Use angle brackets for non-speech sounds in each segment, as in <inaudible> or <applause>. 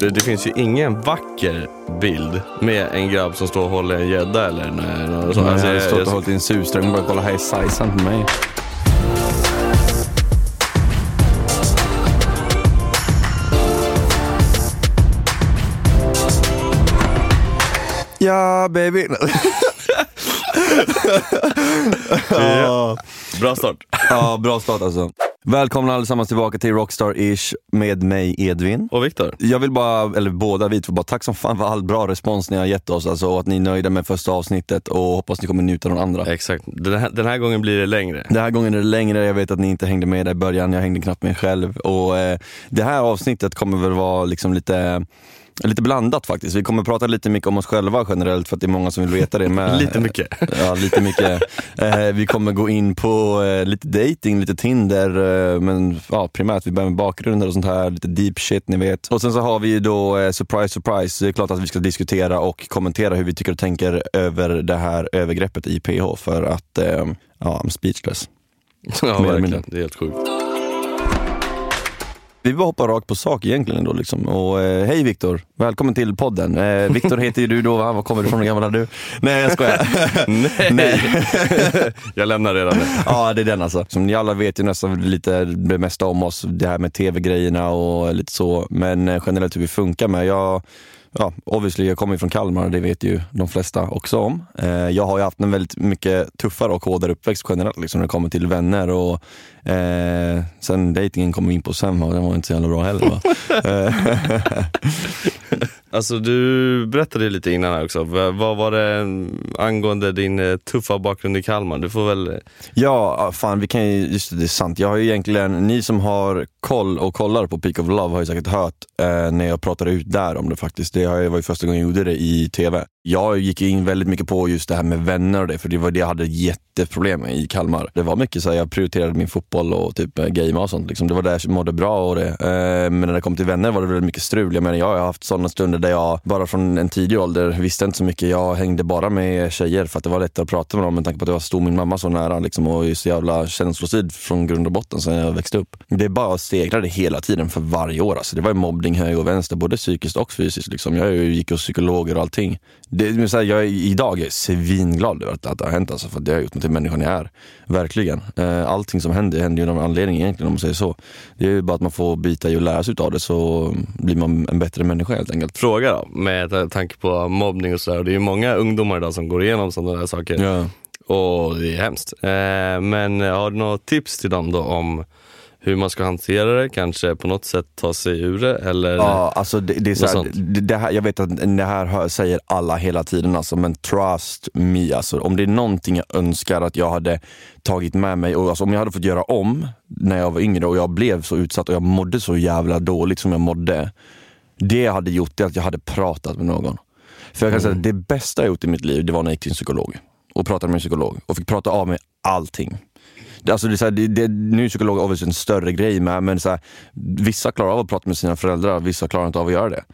det, det finns ju ingen vacker bild med en grabb som står och håller en gädda eller något sånt. Jag Alltså, hade jag- stått jag- och hållit i en surströmming och bara kolla här är sizen på mig. Ja baby. <laughs> Ja. Bra start. Ja, bra start alltså. Välkomna allesammans tillbaka till Rockstar-ish med mig Edvin. Och Viktor? Jag vill bara, eller båda vi två, bara tack som fan för all bra respons ni har gett oss alltså, och att ni är nöjda med första avsnittet och hoppas ni kommer njuta av de andra. Exakt. Den här, den här gången blir det längre. Den här gången är det längre, jag vet att ni inte hängde med där i början, jag hängde knappt med själv. Och eh, Det här avsnittet kommer väl vara liksom lite Lite blandat faktiskt. Vi kommer prata lite mycket om oss själva generellt för att det är många som vill veta det med. <laughs> Lite mycket. Ja, lite mycket. Eh, vi kommer gå in på eh, lite dating, lite Tinder, eh, men ja, primärt vi börjar med bakgrunder och sånt här, lite deep shit ni vet. Och sen så har vi ju då, eh, surprise surprise, det är klart att vi ska diskutera och kommentera hur vi tycker och tänker över det här övergreppet i PH för att, eh, ja, I'm speechless. Ja, verkligen. Det är helt sjukt. Vi bara hoppar rakt på sak egentligen då liksom. Och, eh, hej Viktor, välkommen till podden. Eh, Viktor heter ju du då va? Var kommer du ifrån? Hur gammal är du? Nej jag skojar. <laughs> Nej! <laughs> jag lämnar redan nu. Ja, det är den alltså. Som ni alla vet ju nästan lite det mesta om oss, det här med tv-grejerna och lite så. Men eh, generellt hur vi funkar med. Jag, ja, obviously, jag kommer från Kalmar, det vet ju de flesta också om. Eh, jag har ju haft en väldigt mycket tuffare och hårdare uppväxt generellt liksom, när det kommer till vänner. Och, eh, sen dejtingen kom vi in på sen och den var inte så jävla bra heller. <laughs> <laughs> <laughs> Alltså du berättade lite innan här också. Vad var det angående din eh, tuffa bakgrund i Kalmar? Du får väl... Eh, ja, ah, fan vi kan ju, just det, det är sant. Jag har ju egentligen, ni som har koll och kollar på Peak of Love har ju säkert hört eh, när jag pratade ut där om det faktiskt. Det var ju första gången jag gjorde det i TV. Jag gick ju in väldigt mycket på just det här med vänner och det, för det var det jag hade jätteproblem med i Kalmar. Det var mycket så här, jag prioriterade min fotboll och typ eh, game gamea och sånt. Liksom. Det var där jag mådde bra och det. Eh, men när det kom till vänner var det väldigt mycket strul. Jag menar, jag har haft sådana stunder där jag bara från en tidig ålder visste inte så mycket. Jag hängde bara med tjejer för att det var lättare att prata med dem med tanke på att jag stod min mamma så nära liksom, och är så jävla känslostyrd från grund och botten sen jag växte upp. Det bara stegrade hela tiden för varje år. Alltså, det var mobbning höger och vänster, både psykiskt och fysiskt. Liksom. Jag gick hos psykologer och allting. Det, så här, jag är, idag är jag svinglad över att, att det har hänt, alltså, för det har gjort mig till människan jag är. Verkligen. Eh, allting som händer händer ju av en anledning egentligen om man säger så. Det är ju bara att man får bita i och lära sig av det så blir man en bättre människa helt enkelt. Fråga då, med tanke på mobbning och sådär. Det är ju många ungdomar idag som går igenom sådana där saker. Ja. Och det är hemskt. Eh, men har du några tips till dem då om hur man ska hantera det? Kanske på något sätt ta sig ur det? Eller? Ja, alltså det, det är så här, det, det här, jag vet att det här hör, säger alla hela tiden, alltså, men trust me. Alltså, om det är någonting jag önskar att jag hade tagit med mig, och alltså, om jag hade fått göra om när jag var yngre och jag blev så utsatt och jag mådde så jävla dåligt som jag mådde. Det jag hade gjort är att jag hade pratat med någon. För jag kan säga att det bästa jag gjort i mitt liv, det var när jag gick till en psykolog. Och pratade med en psykolog och fick prata av mig allting. Alltså det är så här, det, det, nu är psykolog obviously en större grej med, men så här, vissa klarar av att prata med sina föräldrar, vissa klarar inte av att göra det.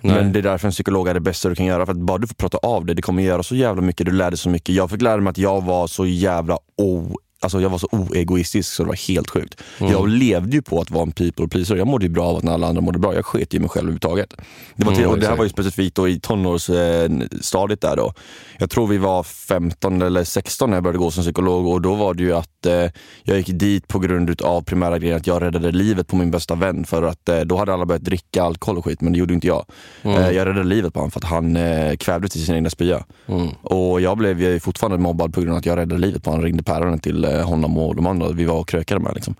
Men det är därför en psykolog är det bästa du kan göra, för att bara du får prata av det, det kommer göra så jävla mycket, du lär dig så mycket. Jag fick lära mig att jag var så jävla o Alltså jag var så oegoistisk så det var helt sjukt. Jag levde ju på att vara en people pleaser. Jag mådde ju bra av att när alla andra mådde bra. Jag sket i mig själv överhuvudtaget. Det, var till, Mm, och det här var ju specifikt då i tonårsstadiet där då. Jag tror vi var 15 eller 16 när jag började gå som psykolog och då var det ju att eh, jag gick dit på grund av primära grejen att jag räddade livet på min bästa vän för att eh, då hade alla börjat dricka alkohol och skit men det gjorde inte jag. Mm. Eh, jag räddade livet på honom för att han eh, kvävdes i sin egna spya. Mm. Och jag blev ju fortfarande mobbad på grund av att jag räddade livet på honom. Ringde päronen till honom och de andra vi var och krökade med. Liksom.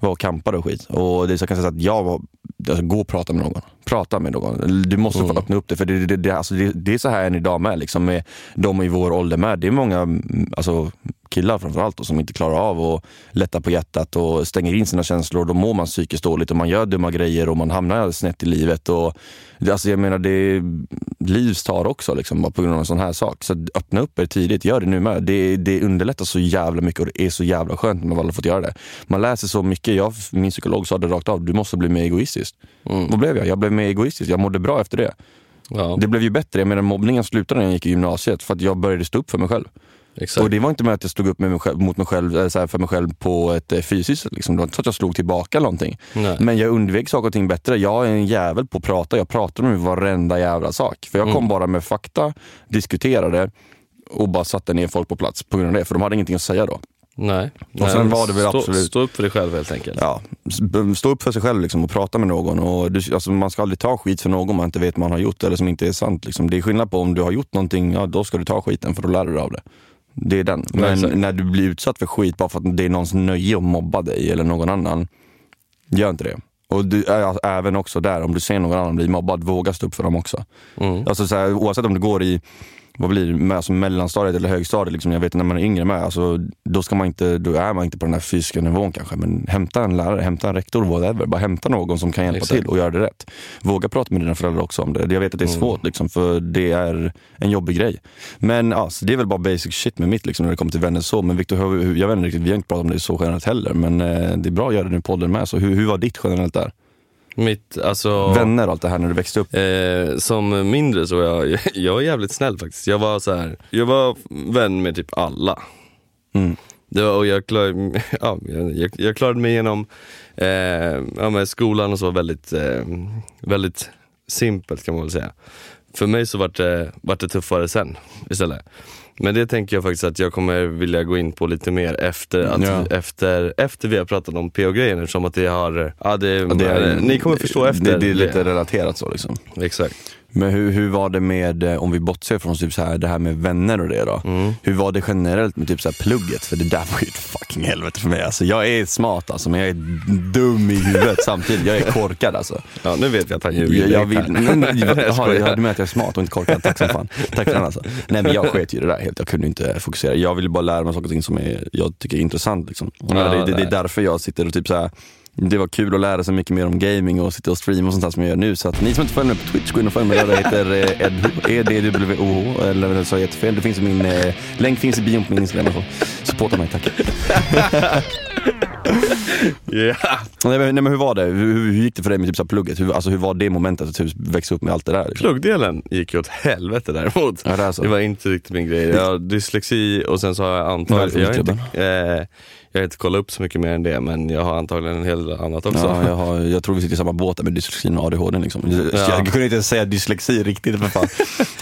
Vi var och campade och skit. Och det är så jag kan säga att jag var, alltså, gå och prata med någon. Prata med någon. Du måste få öppna upp det. För det, det, det, alltså, det, det är så här än idag med. Liksom, med de i vår ålder med. Det är många mm, alltså, killar framförallt då, som inte klarar av att lätta på hjärtat och stänger in sina känslor. Då mår man psykiskt dåligt och man gör dumma grejer och man hamnar snett i livet. Och, alltså, jag menar, det är livstar också liksom, på grund av en sån här sak. Så öppna upp er tidigt, gör det nu med. Det, det underlättar så jävla mycket och det är så jävla skönt när man väl har fått göra det. Man läser så mycket. Jag, min psykolog sa det rakt av, du måste bli mer egoistisk. Vad blev jag? Jag blev mer egoistisk. Jag mådde bra efter det. Ja. Det blev ju bättre. Jag menar mobbningen slutade när jag gick i gymnasiet för att jag började stå upp för mig själv. Exakt. Och det var inte med att jag stod upp mig själv, mot mig själv, så för mig själv på ett eh, fysiskt. Liksom. Det var inte så att jag slog tillbaka någonting. Nej. Men jag undvek saker och ting bättre. Jag är en jävel på att prata. Jag pratar med varenda jävla sak. För jag kom Mm. bara med fakta, diskuterade och bara satte ner folk på plats på grund av det. För de hade ingenting att säga då. Nej. Och sen var det väl stå, absolut- Stå upp för dig själv helt enkelt. Ja, stå upp för sig själv liksom och prata med någon. Och du, alltså, man ska aldrig ta skit för någon man inte vet man har gjort eller som inte är sant. Liksom. Det är skillnad på om du har gjort någonting, ja då ska du ta skiten för då lär du dig av det. Det är den. Men exakt. när du blir utsatt för skit bara för att det är någons nöje att mobba dig eller någon annan, gör inte det. Och du, även också där, om du ser någon annan bli mobbad, våga stå upp för dem också. Mm. Alltså så här, oavsett om du går i vad blir det, med, alltså mellanstadiet eller högstadiet, liksom, jag vet när man är yngre med, alltså, då, ska man inte, då är man inte på den här fysiska nivån kanske. Men hämta en lärare, hämta en rektor, whatever. Bara hämta någon som kan hjälpa Exakt. till och göra det rätt. Våga prata med dina föräldrar också om det. Jag vet att det är Mm. svårt, liksom, för det är en jobbig grej. Men alltså, det är väl bara basic shit med mitt liksom, när det kommer till vänner så. Men hur- jag vet inte riktigt, vi har inte pratat om det så generellt heller. Men eh, det är bra att göra det i podden med. Så hur, hur var ditt generellt där? Mitt, alltså... Vänner och allt det här när du växte upp? Eh, som mindre så var jag, <laughs> jag är jävligt snäll faktiskt. Jag var så här, jag var vän med typ alla. Mm. Det var, och jag, klar, <laughs> ja, jag, jag, klarade mig igenom eh, ja, men skolan och så väldigt, eh, väldigt simpelt kan man väl säga. För mig så vart det, vart det tuffare sen istället. Men det tänker jag faktiskt att jag kommer vilja gå in på lite mer efter, att, Ja. efter, efter vi har pratat om PO-grejen eftersom att det har, ja, det, Ja, det är- ni kommer förstå efter. Det, det är lite relaterat så liksom. Exakt. Men hur, hur var det med, eh, om vi bortser från typ så här, det här med vänner och det då. Mm. Hur var det generellt med typ så här plugget? För det där var ju ett fucking helvete för mig. Alltså, jag är smart alltså, men jag är dum i huvudet <laughs> samtidigt. Jag är korkad alltså. Ja, nu vet vi att han ljuger. Jag, jag vill, här. <laughs> men, <laughs> Jag jaha, skojar. jag hade med att jag är smart och inte korkad. Tack som fan. Tack för den alltså. Nej men jag sket ju det där helt. Jag kunde inte fokusera. Jag ville bara lära mig saker och ting som är, jag tycker är intressant. Liksom. Ja, det, det, det är därför jag sitter och typ så här. Det var kul att lära sig mycket mer om gaming och sitta och streama och sånt där som jag gör nu. Så att ni som inte följer mig på Twitch, gå in och följ mig. Jag heter eh, E-D-W-O-H, eller så jag jättefel. Det finns min, eh, länk finns i bion på min Instagram. Supporta mig, tack. <laughs> Ja. Nej, men, nej, men hur var det? Hur, hur hur gick det för dig med typ så här plugget? Hur, alltså, hur var det momentet att typ växa upp med allt det där? Liksom? Pluggdelen gick ju åt helvete däremot. Ja, det. Det var inte riktigt min grej. Jag har dyslexi och sen så har jag antagligen, jag inte, eh, jag har inte kollat upp så mycket mer än det men jag har antagligen en hel del annat också. Ja, jag, har, jag tror vi sitter i samma båt där med dyslexin och ADHD. Liksom. Jag, Ja. jag kunde inte ens säga dyslexi riktigt för fan. <laughs>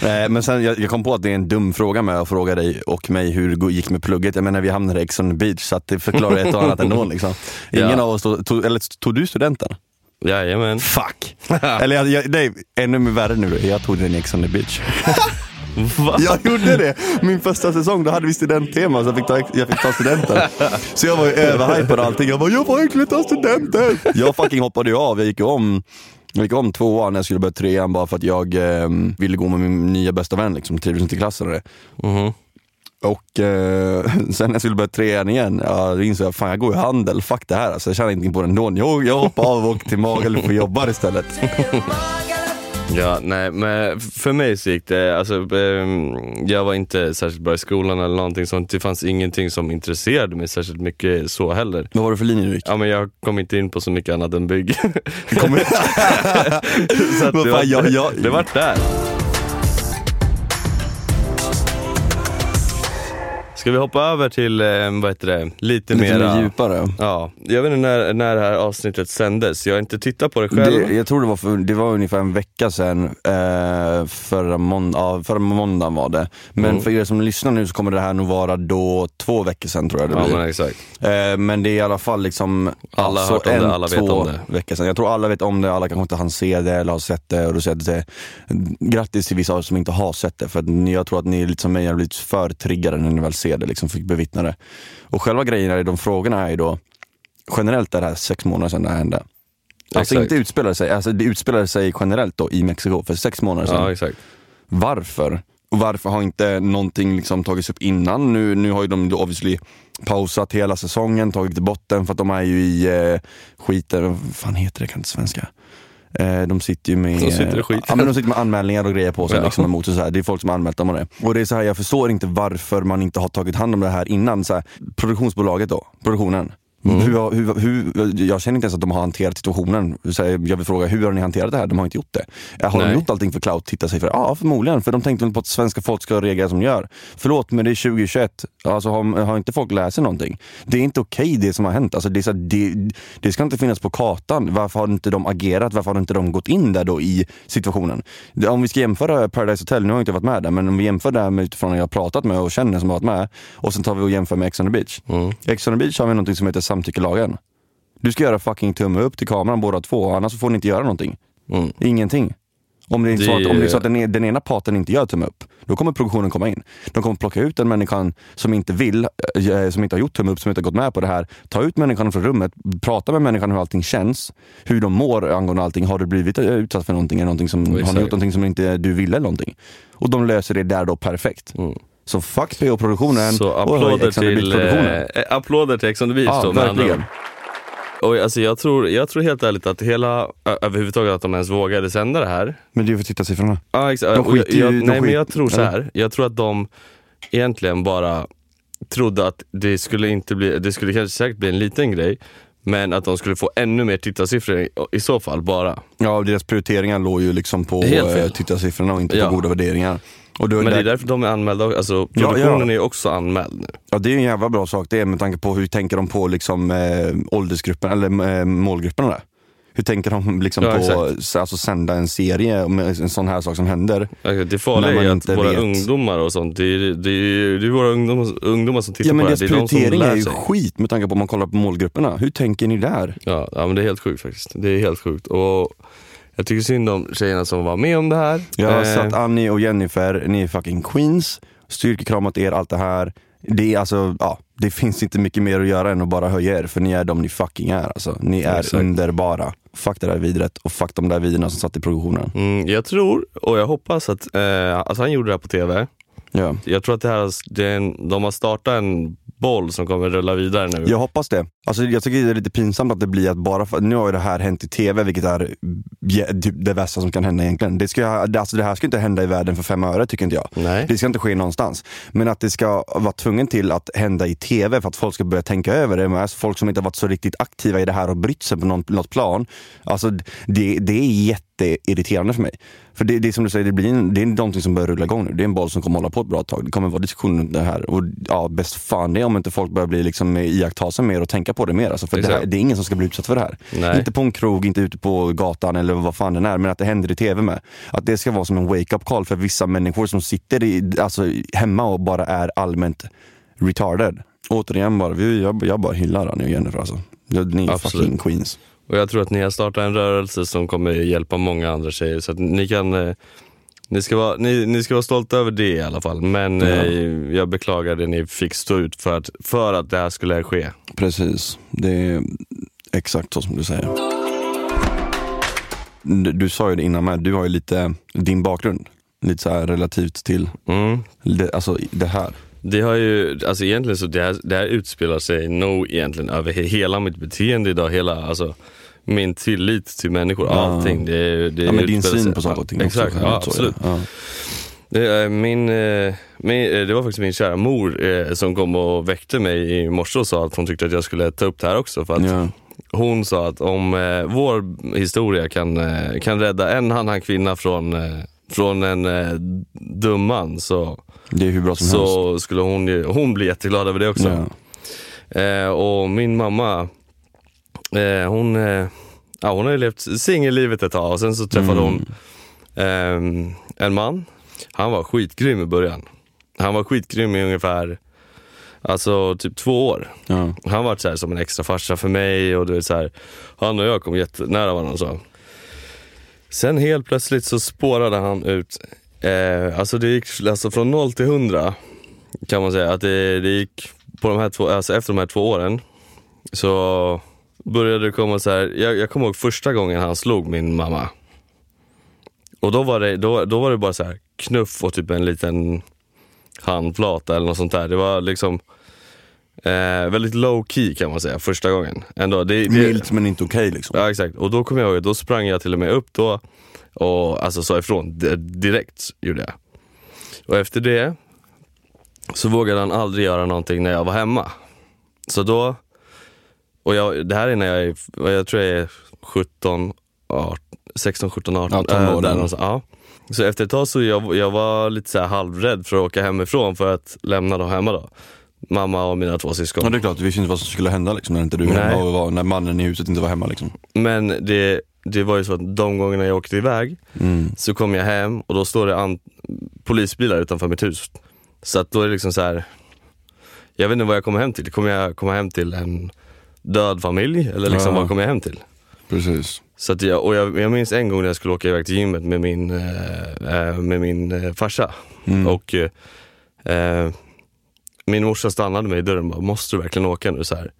Eh, Men sen jag, jag kom på att det är en dum fråga med att fråga dig och mig hur det gick med plugget. Jag menar vi hamnade i Ex on the beach så att det förklarar ett och annat ändå. <laughs> Liksom. Ingen Ja. av oss tog, tog, eller tog du studenten? Jajamän. Fuck! <laughs> eller jag, jag, nej, ännu värre nu, jag tog den i Ex on the beach. Va? Jag gjorde det! Min första säsong, då hade vi studenttema så jag fick ta, jag fick ta studenten. Så jag var ju överhypad och allting. Jag bara, jag får verkligen ta studenten! Jag fucking hoppade ju av. Jag gick om jag gick om tvåan när jag skulle börja trean bara för att jag eh, ville gå med min nya bästa vän, liksom, trivdes inte i klassen. Och, det. Mhm. och eh, <laughs> sen när jag skulle börja trean igen, ja, då insåg jag fan jag går i handel, fuck det här. Alltså, jag tjänar ingenting på det ändå. Jag, jag hoppade av och åkte till Magaluf och jobbade istället. <laughs> Ja, nej men för mig så gick det, alltså ehm, jag var inte särskilt bra i skolan eller någonting sånt. Det fanns ingenting som intresserade mig särskilt mycket så heller. Vad var det för linje du gick? Ja men jag kom inte in på så mycket annat än bygg. <laughs> Så att det, var, jag- jag- det vart där. Ska vi hoppa över till, eh, vad heter det, lite, Lite mera... mer djupare. Ja, jag vet inte när, när det här avsnittet sändes. Jag har inte tittat på det själv. Det, jag tror det var, för, det var ungefär en vecka sedan, eh, förra, månd ja, förra måndagen var det. Men Mm. för er som lyssnar nu så kommer det här nog vara då två veckor sedan tror jag det Ja blir. men exakt. eh, men det är i alla fall liksom Alla har hört om en, det, alla vet om det. veckor sedan. Jag tror alla vet om det, alla kanske inte hann se det eller har sett det. Och då säger till- grattis till vissa av er som inte har sett det. För jag tror att ni är lite som mig har blivit för triggade när ni väl ser det, liksom fick bevittna det. Och själva grejen i de frågorna är ju då, generellt är det här sex månader sedan det här hände. Alltså Exakt. inte utspelade sig, alltså det utspelade sig generellt då i Mexiko för sex månader sedan. Ja exakt. Varför? Och varför har inte någonting liksom tagits upp innan? Nu, nu har ju de obviously pausat hela säsongen, tagit till botten för att de är ju i eh, skiten, vad fan heter det, kan inte svenska. Eh, de sitter ju med, De sitter ja, men de sitter med anmälningar och grejer på sig. Ja. Liksom, emot så här. Det är folk som har anmält dem och det. Och det är så här, jag förstår inte varför man inte har tagit hand om det här innan. Så här, produktionsbolaget då, produktionen. Mm. Hur, hur, hur, jag känner inte ens att de har hanterat situationen. Så jag vill fråga, hur har ni hanterat det här? De har inte gjort det. Har Nej. de gjort allting för clout titta sig för? Ja, förmodligen. För de tänkte väl på att svenska folk ska reagera som de gör. Förlåt, men det är 2021. Alltså, har, har inte folk sig någonting? Det är inte okej det som har hänt. Alltså, det, så, det, det ska inte finnas på kartan. Varför har inte de agerat? Varför har inte de gått in där då i situationen? Om vi ska jämföra Paradise Hotel, nu har jag inte varit med där, men om vi jämför det här med utifrån jag har pratat med och känner som har varit med och sen tar vi och jämför med Ex on the beach. Mm. Ex on the beach har vi någonting som heter samtyckelagen. Du ska göra fucking tumme upp till kameran båda två, annars får ni inte göra någonting. Mm. Ingenting. Om det är Det så att, om det är så är- att den, e- den ena parten inte gör tumme upp, då kommer produktionen komma in. De kommer plocka ut den människan som inte vill, eh, som inte har gjort tumme upp, som inte har gått med på det här. Ta ut människan från rummet, prata med människan hur allting känns, hur de mår angående allting. Har du blivit eh, utsatt för någonting? Eller någonting som, har ni gjort någonting som inte du ville någonting? Och de löser det där då perfekt. Mm. Så fuck PO-produktionen Så och applåder the till, Beach-produktionen. eh, applåder till Ex on the beach Ja, då, med verkligen. Och alltså jag, tror, jag tror helt ärligt att hela, ö- överhuvudtaget att de ens vågade sända det här. Men det är ju för tittarsiffrorna. Ja, exakt. De Och jag, skiter ju- jag, de nej men jag tror så här. jag tror att de egentligen bara trodde att det skulle inte bli, det skulle kanske säkert bli en liten grej, men att de skulle få ännu mer tittarsiffror i, i så fall bara. Ja, deras prioriteringar låg ju liksom på Helt fel. eh, tittarsiffrorna och inte Ja. på goda värderingar. Och då, Men det är där, därför de är anmälda, alltså Ja, produktionen ja. är också anmäld nu. ja, det är en jävla bra sak det är med tanke på hur tänker de på liksom, eh, åldersgruppen, eller eh, målgrupperna där. Hur tänker de liksom Ja, på s- alltså, sända en serie om en sån här sak som händer? Det farliga är att våra vet. ungdomar och sånt, det är, det är, det är våra ungdomar, ungdomar som tittar Ja men på det här. deras Det är de prioritering är ju sig. skit med tanke på om man kollar på målgrupperna. Hur tänker ni där? Ja, ja men det är helt sjukt faktiskt. Det är helt sjukt. Och jag tycker synd om tjejerna som var med om det här. Ja, Eh, så att Annie och Jennifer, ni är fucking queens. Styrkekramat er, allt det här. Det är alltså, ja, det finns inte mycket mer att göra än att bara höja er, för ni är de ni fucking är. Alltså. Ni är Exakt. underbara. Fuck det där vidret och fuck de där videorna som satt i produktionen. Mm, jag tror och jag hoppas att, eh, att han gjorde det här på TV. Ja. Jag tror att det här, det en, de har startat en boll som kommer rulla vidare nu. Jag hoppas det. Alltså, jag tycker det är lite pinsamt att det blir att bara för, nu har ju det här hänt i TV, vilket är typ det värsta som kan hända egentligen. Det, ska, alltså, det här ska inte hända i världen för fem öre tycker inte jag. Nej. Det ska inte ske någonstans. Men att det ska vara tvungen till att hända i TV för att folk ska börja tänka över det. Med folk som inte har varit så riktigt aktiva i det här och brytt sig på någon, något plan. Alltså det, det är jätteirriterande för mig. För det, det är som du säger, det, blir en, det är någonting som börjar rulla igång nu. Det är en boll som kommer hålla på ett bra tag. Det kommer vara diskussion om det här. Och ja, bäst fan det är om inte folk börjar bli liksom iaktta sig mer och tänka på det mer. Alltså, för det, här, det är ingen som ska bli utsatt för det här. Nej. Inte på en krog, inte ute på gatan eller vad fan den är, men att det händer i TV med. Att det ska vara som en wake-up call för vissa människor som sitter i, alltså, hemma och bara är allmänt retarded. Återigen bara, jag, jag bara hyllar Annie och Jennifer alltså. Ni är Absolut. fucking queens. Och jag tror att ni har startat en rörelse som kommer hjälpa många andra tjejer. Så ni kan eh, ni ska, vara, ni, ni ska vara stolta över det i alla fall. Men Ja. eh, jag beklagar det ni fick stå ut för att, för att det här skulle ske. Precis, det är exakt så som du säger. Du, du sa ju det innan med, du har ju lite, din bakgrund, lite så här relativt till Mm. det, alltså, det här. Det har ju, alltså egentligen så det här, det här utspelar sig nog egentligen över he- hela mitt beteende idag, hela, alltså min tillit till människor, Ja. allting. Det, det Ja, men din syn sig- på saker och ting Exakt, också. ja, Så absolut. det. Ja. Det, är min, eh, min, eh, det var faktiskt min kära mor eh, som kom och väckte mig i morse och sa att hon tyckte att jag skulle ta upp det här också. För att Ja. Hon sa att om eh, vår historia kan, eh, kan rädda en annan kvinna från, eh, från en eh, dum man så, som helst. så skulle hon, ju- hon bli jätteglad över det också. Ja. Eh, och min mamma, eh, hon, eh, ja, hon har ju levt singellivet ett tag och sen så träffade Mm. hon ehm, en man. Han var skitgrym i början. Han var skitgrym i ungefär, alltså typ två år. Ja. Han var så som en extra farsa för mig och du vet så här, han och jag kom jättenära varandra. Så. Sen helt plötsligt så spårade han ut, eh, alltså det gick alltså från 0 till 100 kan man säga. Att det, det gick på de här två, alltså efter de här två åren så började det komma så här, jag, jag kommer ihåg första gången han slog min mamma. Och då var det, då, då var det bara så här knuff och typ en liten handflata eller något sånt där. Det var liksom eh, väldigt low key kan man säga första gången. Ändå, det, det, Milt men inte okej liksom. Ja exakt, och då kommer jag ihåg, då sprang jag till och med upp då och alltså sa ifrån direkt gjorde jag. Och efter det så vågade han aldrig göra någonting när jag var hemma. Så då och jag, det här är när jag är, jag tror jag är 17, 18, 16, 17, 18. Ja, tonåren. där någonstans. ja. Så efter ett tag så jag, jag var lite så halvrädd för att åka hemifrån för att lämna dem hemma då. Mamma och mina två syskon. Ja det är klart, du visste inte vad som skulle hända liksom, när inte du hemma och var, när mannen i huset inte var hemma liksom. Men det, det var ju så att de gångerna jag åkte iväg Mm. så kom jag hem och då står det an- polisbilar utanför mitt hus. Så att då är det liksom så här. jag vet inte vad jag kommer hem till. Kommer jag komma hem till en död familj eller liksom Ja. vad kommer jag hem till? Precis. Så att jag, och jag, jag minns en gång när jag skulle åka iväg till gymmet med min, eh, eh, med min eh, farsa. Mm. Och eh, eh, min morsa stannade mig i dörren och bara, måste du verkligen åka nu? Så här.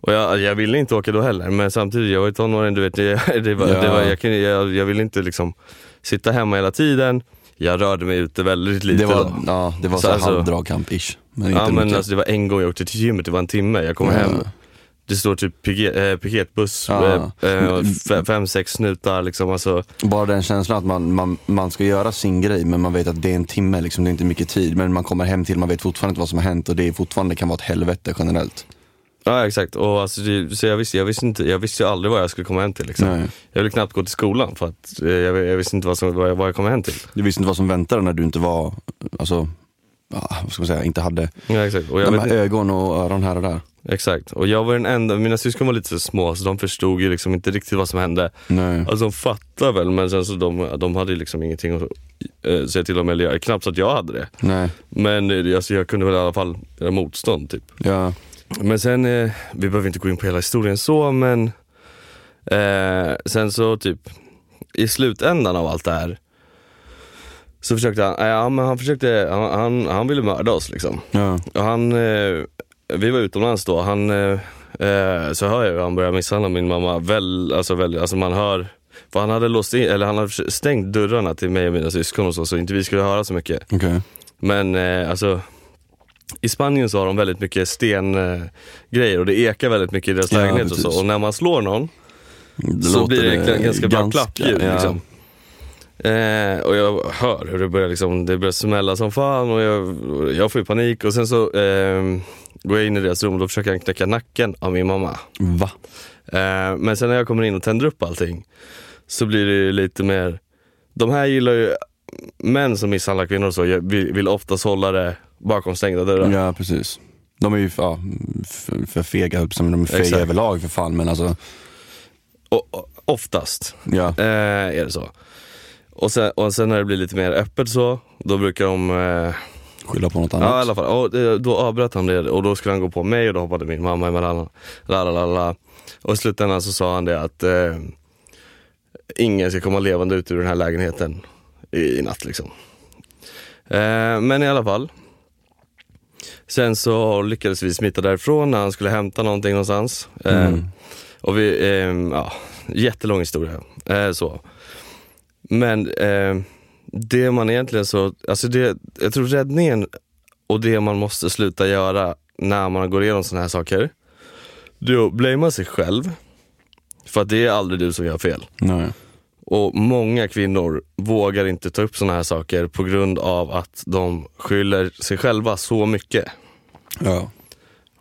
Och jag, jag ville inte åka då heller, men samtidigt, jag var ju tonåring, du vet, det, <laughs> det var, Ja. det var, jag, kunde- jag, jag ville inte liksom sitta hemma hela tiden. Jag rörde mig ute väldigt lite. Det var, då. ja, det var Så så, alltså- halvdragkamp-ish. Men inte Ja men alltså det var en gång jag åkte till gymmet, det var en timme, jag kom Ja. hem. Det står typ piket, eh, piketbuss, Ja. eh, eh, fe- fem, sex snutar liksom. Alltså, Bara den känslan att man, man, man ska göra sin grej men man vet att det är en timme, liksom, det är inte mycket tid. Men man kommer hem till, man vet fortfarande inte vad som har hänt och det är fortfarande kan vara ett helvete generellt. Ja exakt, och alltså, det, så jag, visste, jag, visste inte, jag visste ju aldrig vad jag skulle komma hem till. Liksom. Nej. Jag ville knappt gå till skolan för att eh, jag, jag visste inte vad, som, vad, jag, vad jag kom hem till. Du visste inte vad som väntade när du inte var, alltså, vad ska man säga, inte hade Ja, exakt. Och jag de här ögon och öron här och där. Exakt. Och jag var den enda, mina syskon var lite så små så de förstod ju liksom inte riktigt vad som hände. Nej. Alltså de fattade väl men sen så de, de hade ju liksom ingenting att eh, säga till om eller göra. Knappt så att jag hade det. Nej. Men eh, alltså, jag kunde väl i alla fall göra motstånd typ. Ja. Men sen, eh, vi behöver inte gå in på hela historien så men eh, sen så typ i slutändan av allt det här så försökte han, ja men han försökte, han, han, han ville mörda oss liksom. Ja. Och han, eh, vi var utomlands då, han, eh, eh, så hör jag hur han börjar misshandla min mamma. Väl, alltså, väl, alltså man hör, för han hade låst in, eller han hade stängt dörrarna till mig och mina syskon och så, så inte vi skulle höra så mycket. Okej. Men eh, alltså i Spanien så har de väldigt mycket stengrejer eh, och det ekar väldigt mycket i deras Ja, lägenhet och precis. så. Och när man slår någon Det så blir det ganska bra klappljud. ja. Liksom. Eh, och jag hör hur det börjar, liksom, det börjar smälla som fan och jag, jag får ju panik och sen så eh, går jag in i deras rum och då försöker han knäcka nacken av min mamma. Va? Eh, men sen när jag kommer in och tänder upp allting så blir det ju lite mer, de här gillar ju, män som misshandlar kvinnor och så vill, vill oftast hålla det bakom stängda dörrar. Ja precis. De är ju ja, för, för fega, men de är fega Exakt. överlag för fan men alltså, och, oftast ja. eh, är det så. Och sen, och sen när det blir lite mer öppet så, då brukar de eh, Skylla på något annat. Ja i alla fall, och det- då avbröt han det och då skulle han gå på mig och då hoppade min mamma emellan. La, la, la, la. Och i slutändan så sa han det att eh, ingen ska komma levande ut ur den här lägenheten i, i natt liksom. Eh, men i alla fall. Sen så lyckades vi smita därifrån när han skulle hämta någonting någonstans. Eh, Mm. Och vi, eh, ja, jättelång historia. Eh, så. Men eh, det man egentligen så, alltså det, jag tror räddningen och det man måste sluta göra när man går igenom sådana här saker, det är att blamea sig själv. För att det är aldrig du som gör fel. Nej. Och många kvinnor vågar inte ta upp sådana här saker på grund av att de skyller sig själva så mycket. Ja.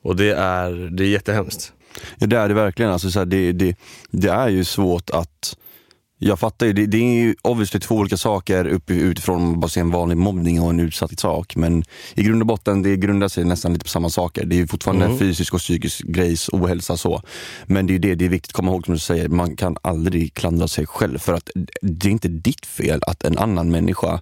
Och det är, det är jättehemskt. Ja det är det verkligen. Alltså, så här, det, det, det är ju svårt att jag fattar ju, det, det är ju obviously två olika saker upp, utifrån bara en vanlig mobbning och en utsatt sak. Men i grund och botten, det grundar sig nästan lite på samma saker. Det är ju fortfarande Mm. fysisk och psykisk grejs, ohälsa så. Men det är ju det, det är viktigt att komma ihåg som du säger, man kan aldrig klandra sig själv. För att det är inte ditt fel att en annan människa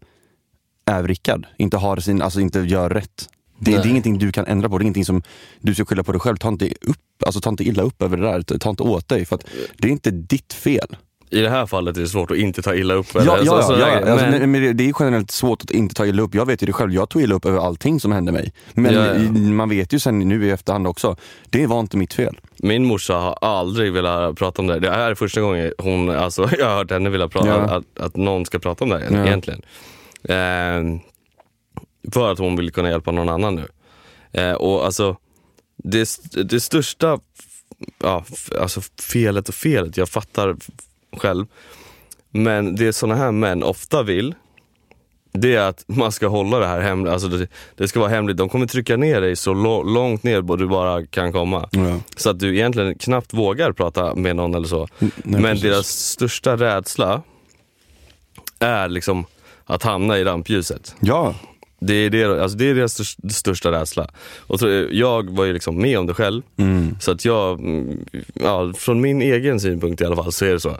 är vrickad, inte har sin, alltså inte gör rätt. Det, det är ingenting du kan ändra på, det är ingenting som du ska skylla på dig själv. Ta inte, upp, alltså, ta inte illa upp över det där, ta inte åt dig. För att det är inte ditt fel. I det här fallet är det svårt att inte ta illa upp. Ja, eller ja, ja, så- ja. Alltså, men- det- är generellt svårt att inte ta illa upp. Jag vet ju det själv, jag tog illa upp över allting som hände mig. Men Ja, ja. man vet ju sen nu i efterhand också, det var inte mitt fel. Min morsa har aldrig velat prata om det. Det här är första gången hon, alltså, <laughs> jag har hört henne vilja prata, Ja. att, att någon ska prata om det här Ja. egentligen. Eh, för att hon vill kunna hjälpa någon annan nu. Eh, och alltså, det, det största ja, alltså felet och felet, jag fattar själv. Men det såna här män ofta vill, det är att man ska hålla det här hemligt. Alltså det, det ska vara hemligt. De kommer trycka ner dig så långt ner du bara kan komma. Ja. Så att du egentligen knappt vågar prata med någon eller så. Nej, Men precis. deras största rädsla är liksom att hamna i rampljuset. Ja, Det är, det, alltså det är deras största, rädsla. Och jag var ju liksom med om det själv. mm. Så att jag, ja, från min egen synpunkt i alla fall så är det så.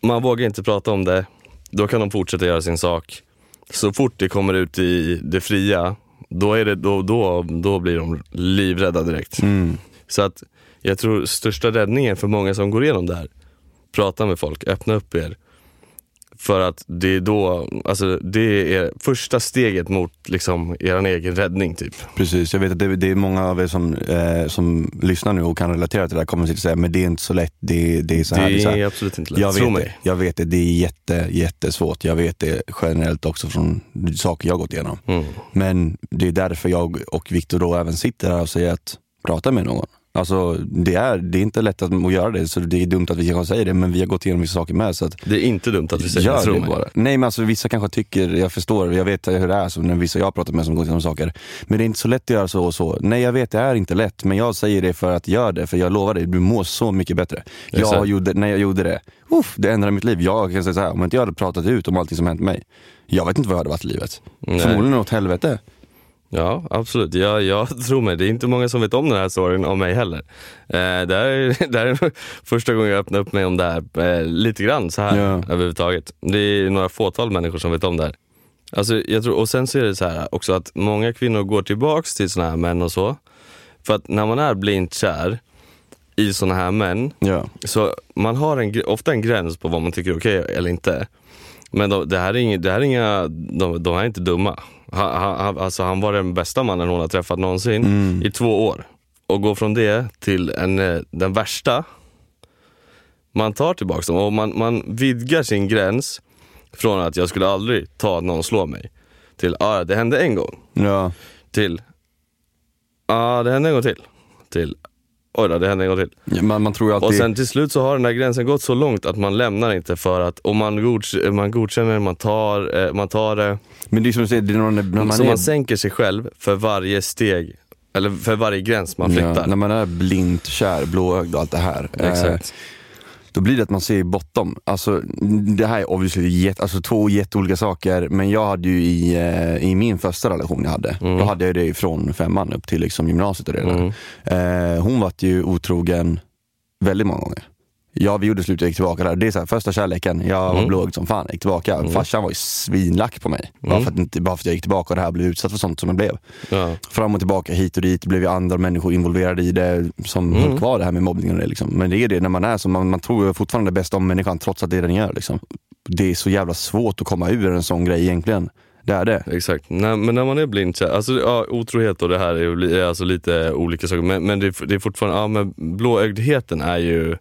Man vågar inte prata om det, då kan de fortsätta göra sin sak. Så fort det kommer ut i det fria, då, är det, då, då, då blir de livrädda direkt. Mm. Så att jag tror största räddningen för många som går igenom det här, prata med folk, öppna upp er. För att det är då, alltså det är första steget mot liksom er egen räddning typ. Precis, jag vet att det, det är många av er som, eh, som lyssnar nu och kan relatera till det här kommer att säga men det är inte så lätt, det, det är så här. Det så här. är absolut inte lätt, Jag tro vet, mig. det, jag vet det, det är jätte, jättesvårt. Jag vet det generellt också från saker jag gått igenom. Mm. Men det är därför jag och Viktor då även sitter här och säger att prata med någon. Alltså det är, det är inte lätt att, att göra det, så det är dumt att vi kanske säger det, men vi har gått igenom vissa saker med. Så att Det är inte dumt att vi säger det, Gör det mig. bara. Nej men alltså vissa kanske tycker, jag förstår, jag vet hur det är så när vissa jag har pratat med som gått igenom saker. Men det är inte så lätt att göra så och så. Nej jag vet det är inte lätt, men jag säger det för att göra det, för jag lovar dig, du mår så mycket bättre. Exakt. Jag gjorde, när jag gjorde det, uff, det ändrade mitt liv. Jag kan säga så här, om inte jag hade pratat ut om allting som hänt mig, jag vet inte vad jag hade varit i livet. Nej. Förmodligen åt helvete. Ja, absolut. Jag, jag <laughs> tror mig, det är inte många som vet om den här storyn om mig heller. Eh, det, här är, <laughs> det här är första gången jag öppnar upp mig om det här eh, lite grann så här Ja. överhuvudtaget. Det är några fåtal människor som vet om det här. Alltså, jag tror, och sen så är det så här också att många kvinnor går tillbaks till såna här män och så. För att när man är blint kär i såna här män, Ja. så man har en, ofta en gräns på vad man tycker är okej eller inte. Men de, det här är inga, det här är inga de, de här är inte dumma. Han, han, alltså han var den bästa mannen hon har träffat någonsin Mm. i två år. Och gå från det till en, eh, den värsta, man tar tillbaka dem och man, man vidgar sin gräns från att jag skulle aldrig ta att någon slår mig, till ah, det hände en gång, Ja. till ah, det hände en gång till, till oj då, det hände en gång till. Man, man tror alltid... Och sen till slut så har den där gränsen gått så långt att man lämnar inte för att, och man, gods, man godkänner, man tar, eh, man tar det. men det är som du säger, det är när, när man så är man sänker sig själv för varje steg, eller för varje gräns man flyttar. Ja, när man är blint kär, blåögd och allt det här. eh, Exakt. Då blir det att man ser bortom. Alltså, det här är obviously jätte, alltså, två jätteolika saker, men jag hade ju i, eh, i min första relation jag hade, Mm. då hade jag det från femman upp till liksom gymnasiet och det där. Eh, hon var ju otrogen väldigt många gånger. Ja, vi gjorde slut och gick tillbaka där. Det är så här, första kärleken, jag var Mm. blåögd som fan, gick tillbaka. Farsan var ju svinlack på mig. Bara, Mm. för att, bara för att jag gick tillbaka och det här blev utsatt för sånt som jag blev Ja. fram och tillbaka hit och dit, blev ju andra människor involverade i det som Mm. höll kvar det här med mobbning och det liksom. Men det är det när man är så, man, man tror fortfarande det bästa om människan trots att det är den gör liksom. Det är så jävla svårt att komma ur en sån grej egentligen. Det är det. Exakt, när, men när man är blind kär, alltså ja, otrohet och det här är, alltså lite olika saker, men, men det, är- det är fortfarande, ja men blåögdheten är ju,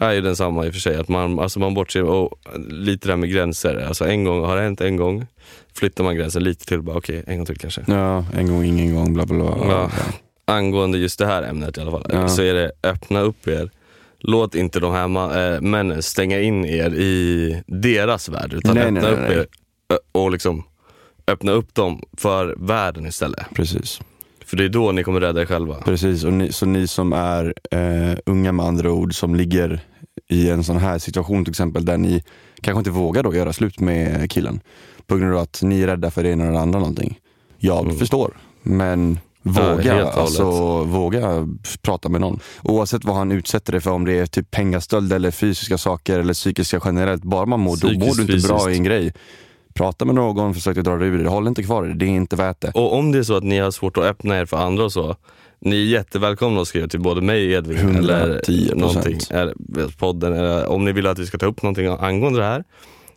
är ju densamma i och för sig. Att man, alltså man bortser, och lite det här med gränser, alltså en gång, har det hänt en gång, flyttar man gränsen lite till, bara okej, en gång till kanske. Ja, en gång, ingen gång, bla bla bla. Ja. Angående just det här ämnet i alla fall, Ja. så är det öppna upp er. Låt inte de här äh, männen stänga in er i deras värld, utan Nej, öppna nej, upp nej. er och liksom öppna upp dem för världen istället. Precis. För det är då ni kommer rädda er själva. Precis, och ni, så ni som är eh, unga med andra ord, som ligger i en sån här situation till exempel, där ni kanske inte vågar då göra slut med killen, på grund av att ni är rädda för det ena eller andra någonting. Jag Mm. förstår, men Ja, våga, hållet. alltså, våga prata med någon. Oavsett vad han utsätter dig för, om det är typ pengastöld eller fysiska saker eller psykiska generellt, bara man mår, då mår du inte bra fysiskt. i en grej. Prata med någon, försök att dra dig ur det, håll inte kvar det, det är inte värt det. Och om det är så att ni har svårt att öppna er för andra och så, ni är jättevälkomna att skriva till både mig och Edvin 110%. eller någonting, eller podden, eller om ni vill att vi ska ta upp någonting angående det här.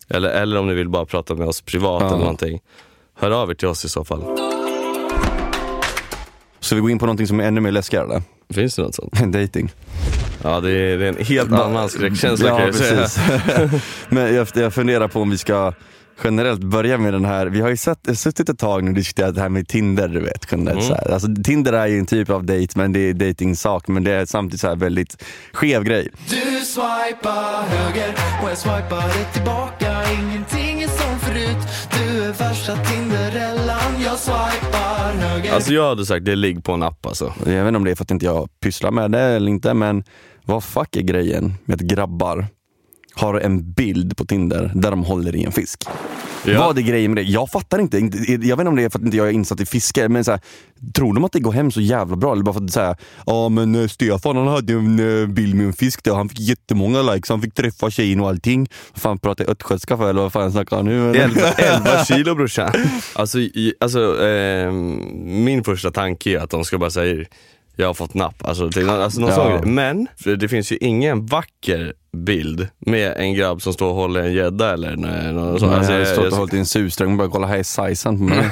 Eller, eller om ni vill bara prata med oss privat Ja. eller någonting. Hör av er till oss i så fall. Så vi går in på någonting som är ännu mer läskigare, eller? Finns det något sånt? <laughs> dating. Ja, det är, det är en helt annan skräckkänsla kan Ja, jag säga. <laughs> Men jag, jag funderar på om vi ska generellt börja med den här, vi har ju sett, suttit ett tag nu och diskuterat det här med Tinder, du vet. Generellt, Mm. så här. Alltså, Tinder är ju en typ av date, men det är dating-sak, men det är samtidigt så här väldigt skev grej. Du swipar höger och jag swipade tillbaka Ingenting är som förut Du är Flasha Tinderellan, jag swipar höger Alltså jag hade sagt det ligg på en app alltså. Jag vet inte om det är för att inte jag pysslar med det eller inte, men vad fuck är grejen med att grabbar har en bild på Tinder där de håller i en fisk? Ja. Vad är grejen med det? Jag fattar inte. Jag vet inte om det är för att inte jag är insatt i fiske, men så här, tror de att det går hem så jävla bra? Eller bara för att säga, ja men eh, Stefan han hade en eh, bild med en fisk där, han fick jättemånga likes, han fick träffa tjejen och allting. Vad fan pratar jag östgötska för eller vad fan snackar han nu? eller? 11, 11 <laughs> kilo brorsan. Alltså, i, alltså eh, min första tanke är att de ska bara säga jag har fått napp, alltså, till, alltså någon Ja. sån grej. Men det finns ju ingen vacker bild med en grabb som står och håller en gädda eller en- någon sån. Nej, Alltså, jag jag- stått och hållit i en surströmming och bara kolla här är sizen på mig. <laughs>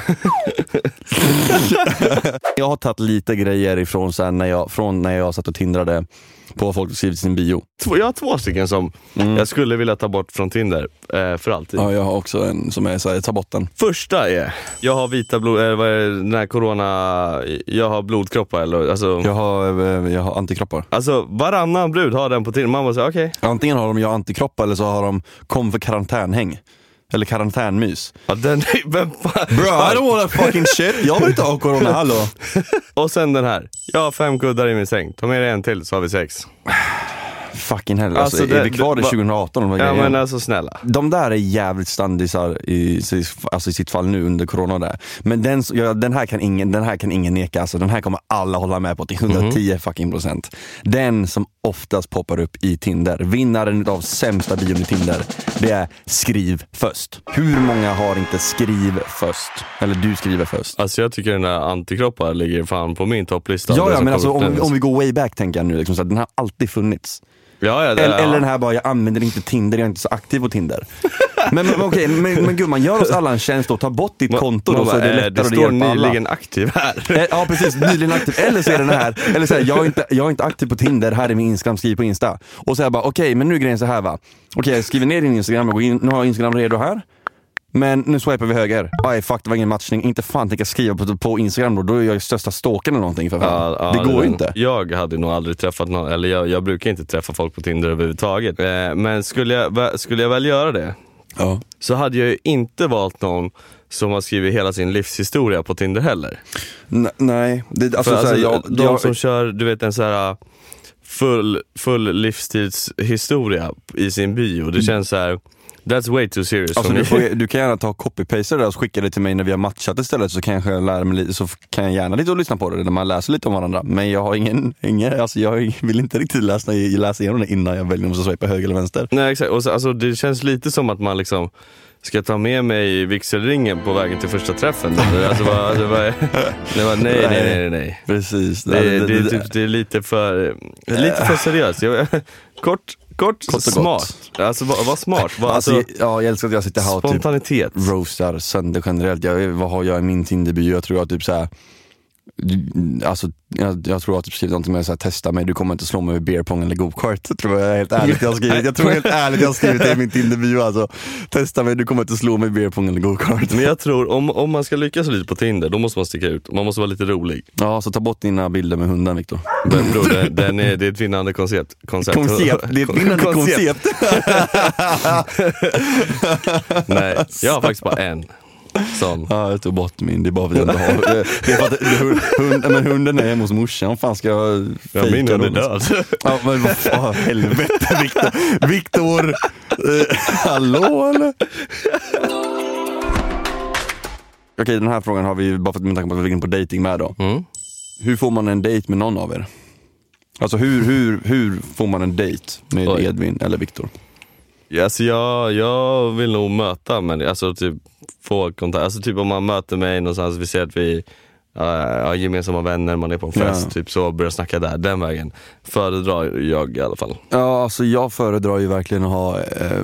jag har tagit lite grejer ifrån så när jag, från när jag satt och tindrade på vad folk skrivit i sin bio. två- jag har två stycken som jag skulle vilja ta bort från Tinder eh, för alltid. Ja, jag har också en som är såhär, ta bort den. Första är, jag har vita blod, eh, vad är det, den här corona, jag har blodkroppar eller alltså, Jag har, eh, jag har antikroppar. alltså varannan brud har den på Tinder. Man bara säger okej, Antingen har de jag antikroppar eller så har de kom för karantänhäng. Eller karantänmys. ja, den, vem fan? Bro, I don't wanna fucking shit. Jag vill inte ha corona, hallå. <laughs> Och sen den här, jag har fem kuddar i min säng, ta med dig en till så har vi sex. Fucking hell. Alltså, Alltså, är det- vi kvar i det- va- 2018? eller vad Ja är? men alltså snälla. De där är jävligt standisar i, alltså i sitt fall nu under corona där. Men den, ja, den, här kan ingen, den här kan ingen neka, alltså, den här kommer alla hålla med på till 110 fucking procent. Den som oftast poppar upp i Tinder, vinnaren av sämsta bion i Tinder, det är skriv först. Hur många har inte skriv först? Eller du skriver först. Alltså jag tycker den där antikroppar ligger fan på min topplista. Ja, ja men alltså, om, om vi går way back tänker jag nu, liksom, så att den har alltid funnits. Ja, ja, det, Eller, ja. eller den här bara, jag använder inte Tinder, jag är inte så aktiv på Tinder. <laughs> men men okej, men, men gumman gör oss alla en tjänst och ta bort ditt konto då så är det eh, lättare det att står hjälpa alla. nyligen aktiv här. Eh, Ja precis, nyligen aktiv. Eller så är den här, eller så här, jag, är inte, jag är inte aktiv på Tinder, här är min Instagram, skriv på Insta. Och så här bara, okej men nu är grejen så här va. Okej jag skriver ner din Instagram, jag går in, nu har jag Instagram redo här. Men nu swipar vi höger. Aj fuck det var ingen matchning, inte fan tänker jag skriva på, på Instagram då, då är jag största stalken eller någonting för fan. Ja, ja, det går ju inte. Jag hade nog aldrig träffat någon, eller jag, jag brukar inte träffa folk på Tinder överhuvudtaget. Eh, men skulle jag, skulle jag väl göra det, Ja. så hade jag ju inte valt någon som har skrivit hela sin livshistoria på Tinder heller. N- nej, det, alltså, alltså, jag, de jag, som kör, du vet en så här uh, full, full livstidshistoria i sin bio, det känns så här. That's way too serious Alltså du, får, du kan gärna ta copy-paste det och skicka det till mig när vi har matchat istället så kanske jag lär mig lite, så kan jag gärna lite och lyssna på det när man läser lite om varandra. Men jag har ingen, ingen alltså jag vill inte riktigt läsa, läsa igenom det innan jag väljer om jag ska swipa höger eller vänster. Nej exakt, och så, alltså, det känns lite som att man liksom ska ta med mig vigselringen på vägen till första träffen. alltså, vad, alltså, vad, nej, nej, nej, nej. Precis. Det, det, det, är typ, det är lite för, lite för <laughs> seriöst. Jag, kort, kort, Kort och smart. Alltså var, var smart. Var, alltså, alltså, ja, jag älskar att jag sitter här och typ spontanitet. roastar sönder generellt. Jag, vad har jag i min Tinderbio? Jag tror jag typ såhär Alltså, jag, jag tror har typ skrivit någonting med att testa mig, du kommer inte slå mig med beer pong eller go-kart. <laughs> Tror jag helt ärligt jag har skrivit. Jag tror helt ärligt jag har skrivit det i min Tinderbio alltså. Testa mig, du kommer inte slå mig med beer pong eller go-kart. Men jag tror, om, om man ska lyckas lite på Tinder, då måste man sticka ut. Man måste vara lite rolig. Ja, så ta bort dina bilder med hunden Viktor. Men bror, det, den är, det är ett vinnande koncept. Koncept, Koncept, det är ett vinnande koncept. <laughs> Nej, jag har faktiskt bara en sån. Ja, jag tog bort min, det är bara för att jag inte har. Det <laughs> det är för att hund, hund, men hunden är hemma hos morsan, vad fan ska jag Ja, fejka min hund är död. Ja, men vad fan, helvete Viktor. Viktor, eh, hallå eller? Okej, den här frågan har vi, bara för att med tanke på att vi är inne på dating med då. Mm. Hur får man en dejt med någon av er? Alltså hur, hur, hur får man en dejt med Oj. Edvin eller Viktor? Ja, Alltså jag, jag vill nog möta men alltså typ få kontakt, alltså typ om man möter mig någonstans, vi ser att vi uh, har gemensamma vänner, man är på en fest, Ja. typ så, börjar snacka där, den vägen. Föredrar jag i alla fall. Ja, alltså jag föredrar ju verkligen att ha eh,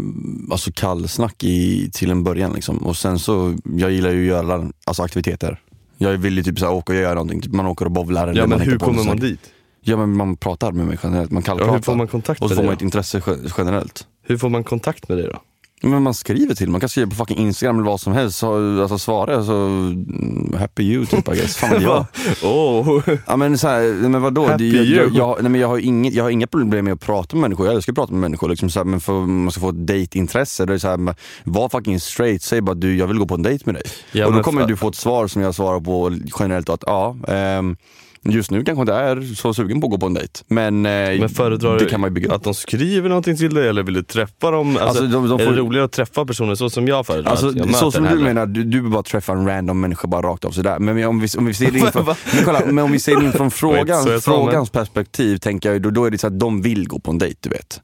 alltså kallsnack i, till en början liksom. Och sen så, jag gillar ju att göra alltså, aktiviteter. Jag vill ju typ så här, åka och göra någonting, typ man åker och bowlar. eller Ja men hur kommer man dit? Ja men man pratar med mig generellt, man Ja, kallpratar. hur får man kontakt och så med får man ett intresse ge- generellt. Hur får man kontakt med dig då? Men man skriver till, man kan skriva på fucking Instagram eller vad som helst. Så, alltså svara så mm, happy you typ I guess. Fan <laughs> vet jag. oh. Ja men, så här, men vadå? Happy Det- jag, jag, you. jag, nej, men jag, har inget, jag har inga problem med att prata med människor, jag älskar att prata med människor. Liksom, så här, men för man ska få ett dejtintresse, det är så här, men var fucking straight, säg bara du jag vill gå på en dejt med dig. Ja, och då kommer för- du få ett svar som jag svarar på generellt att ja, ehm, just nu kanske inte är så sugen på att gå på en dejt. Men, eh, Men föredrar det kan man ju bygga att de skriver någonting till dig eller vill du träffa dem? Alltså, Alltså, de- de Är får- det roligare att träffa personer så som jag föredrar? Alltså, jag så som du menar, du, du vill bara träffa en random människa bara rakt av sådär. Men om vi, om vi ser det <laughs> från, men kolla, men om vi ser det in från <laughs> frågans, perspektiv, tänker jag, då, då är det så att de vill gå på en dejt, du vet.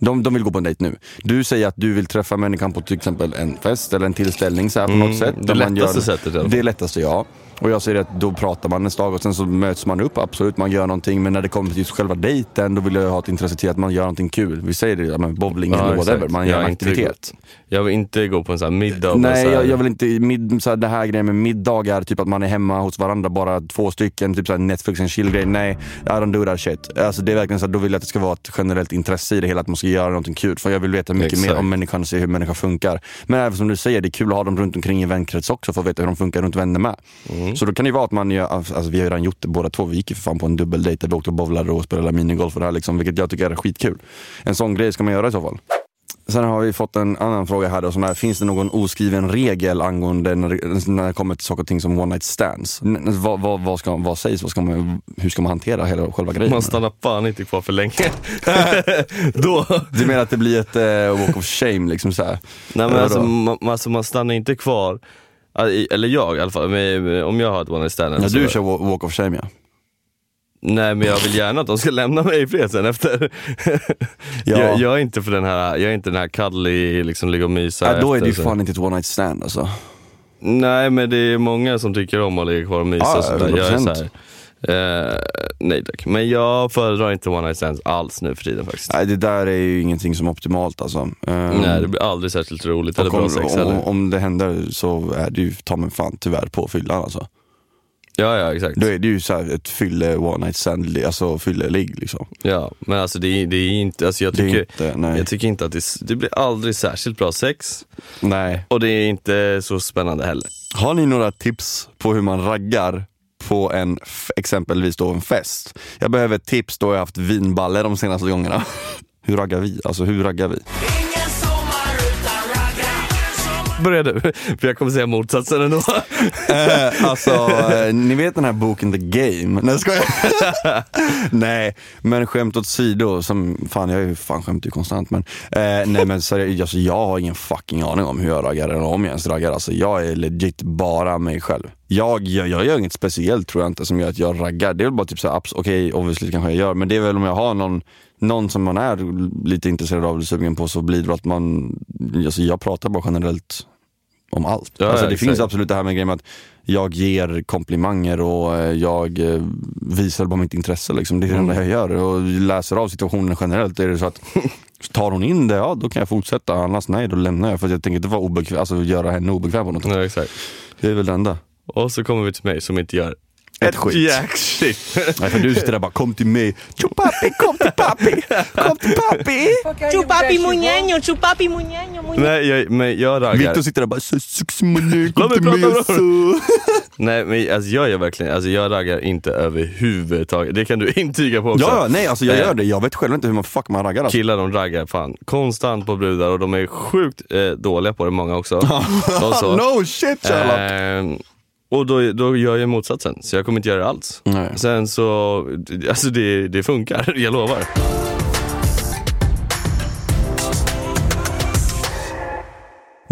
De, de vill gå på en dejt nu. Du säger att du vill träffa människan på till exempel en fest eller en tillställning så här, på Mm, något sätt. det lättaste sättet alla fall. Det är lättaste ja. Och jag säger att då pratar man en dag och sen så möts man upp, absolut, man gör någonting. Men när det kommer till just själva dejten, då vill jag ha ett intresse till att man gör någonting kul. Vi säger det, ja, men bowling Ja, eller whatever, exakt. man gör en aktivitet. Jag vill inte gå på en sån här middag Nej, här, jag, jag vill inte, mid, så här, det här grejen med middagar, typ att man är hemma hos varandra, bara två stycken, typ så här Netflix en chill-grej. Nej, I don't do that shit. Alltså, det är verkligen så här, då vill jag att det ska vara ett generellt intresse i det hela, att man ska göra någonting kul. För jag vill veta mycket Exakt. mer om människan och se hur människan funkar. Men även som du säger, det är kul att ha dem runt omkring i vänkrets också för att veta hur de funkar runt vänner med. Mm. Så då kan det ju vara att man gör, alltså vi har ju redan gjort det båda två. Vi gick ju för fan på en dubbeldejt där vi åkte och bowlade och spelade minigolf och det här liksom, vilket jag tycker är skitkul. En sån grej ska man göra i så fall. Sen har vi fått en annan fråga här då, som är, finns det någon oskriven regel angående när det, när det kommer till saker och ting som one night stands? N- vad, vad, vad, ska, vad sägs? Vad ska man, hur ska man hantera hela själva grejen? Man stannar fan inte kvar för länge. <laughs> Då. Du menar att det blir ett eh, walk of shame liksom så här? Nej men alltså man, alltså man stannar inte kvar, eller jag i alla fall, men om jag har ett one night stand. Ja, så- du kör wa- walk of shame ja. Nej men jag vill gärna att de ska lämna mig i fred sen efter. <laughs> Ja. jag, jag är inte för den här, jag är inte den här cuddly, liksom ligga och mysa ja då är det ju fan inte ett one night stand alltså. Nej men det är många som tycker om att ligga kvar och mysa Ja, och sådär. Jag är 100%. så här, eh, nej tack. Men jag föredrar inte one night stands alls nu för tiden faktiskt. Nej det där är ju ingenting som är optimalt alltså. Ehm, Nej det blir aldrig särskilt roligt eller bra sex om, heller. om det händer så är det ju ta mig fan tyvärr på fyllan alltså. Ja ja exakt. Då är det ju så ett fylle one night stand, alltså fylle-ligg liksom. Ja men alltså det det är inte, alltså jag tycker, inte, jag tycker inte att det, det blir aldrig särskilt bra sex. nej. Och det är inte så spännande heller. Har ni några tips på hur man raggar på en, f- exempelvis då en fest? Jag behöver ett tips då jag haft vinballe de senaste gångerna. <laughs> hur raggar vi? Alltså hur raggar vi? Börja du, för jag kommer säga motsatsen ändå. Eh, alltså, eh, ni vet den här boken The Game? Nej, ska jag? <laughs> nej, men skämt åsido, som, fan jag är ju fan skämt ju konstant men, eh, nej men seriöst, alltså, jag har ingen fucking aning om hur jag raggar eller om jag ens raggar. Alltså, jag är legit bara mig själv. Jag, jag, jag gör inget speciellt tror jag inte som gör att jag raggar. Det är väl bara typ såhär, okej obviously kanske jag gör, men det är väl om jag har någon någon som man är lite intresserad av eller sugen på så blir det att man, alltså jag pratar bara generellt om allt. Ja, alltså, det exakt. finns absolut det här med grejen att jag ger komplimanger och eh, jag eh, visar bara mitt intresse. Liksom. Det är det Mm. enda jag gör och läser av situationen generellt. Är det så att tar hon in det, ja då kan jag fortsätta. Annars nej, då lämnar jag. För jag tänker inte vara obekväm, alltså, göra henne obekväm på något sätt. Ja, exakt. Det är väl det enda. Och så kommer vi till mig som inte gör Ett skit. jack shit. Nej, för du sitter där och bara, kom till mig. Chupapi, kom till papi! Kom till papi! Chupapi muñeño, chupapi muñeño, muñeño. Nej, jag, men jag raggar. Victor sitter där och bara, "Så sexy mané, kom till mig så. Nej men alltså jag gör verkligen, alltså jag raggar inte överhuvudtaget. Det kan du <laughs> intyga på också. Ja, nej alltså jag Eh, gör det. Jag vet själv inte hur man fuck man raggar alltså. Killar de raggar fan konstant på brudar och de är sjukt eh, dåliga på det många också. <laughs> och så. no shit Sherlock! Och då, då gör jag motsatsen, så jag kommer inte göra det alls. Nej. Sen så, alltså det, det funkar, <laughs> jag lovar.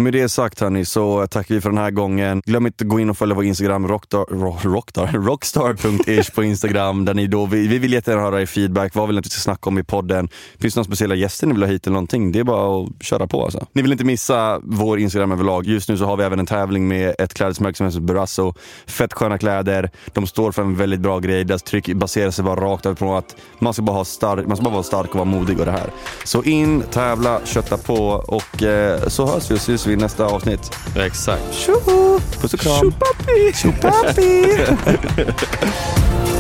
Med det sagt hörni så tackar vi för den här gången. Glöm inte att gå in och följa vår Instagram, <laughs> rockstar, rockstar, rockstar.ish på Instagram. Där ni då, vi, vi vill jättegärna höra er feedback. Vad vill ni att vi ska snacka om i podden? Finns det några speciella gäster ni vill ha hit eller någonting? Det är bara att köra på alltså. Ni vill inte missa vår Instagram överlag. Just nu så har vi även en tävling med ett klädesmärke som heter Burasso. Fett sköna kläder. De står för en väldigt bra grej. Deras tryck baserar sig bara rakt över på att man ska bara, ha stark, man ska bara vara stark och vara modig och det här. Så in, tävla, kötta på och eh, så hörs vi och ses vi i nästa avsnitt. Exakt. Tjoho! Puss och kram! Tjopapi! Tjopapi! <laughs>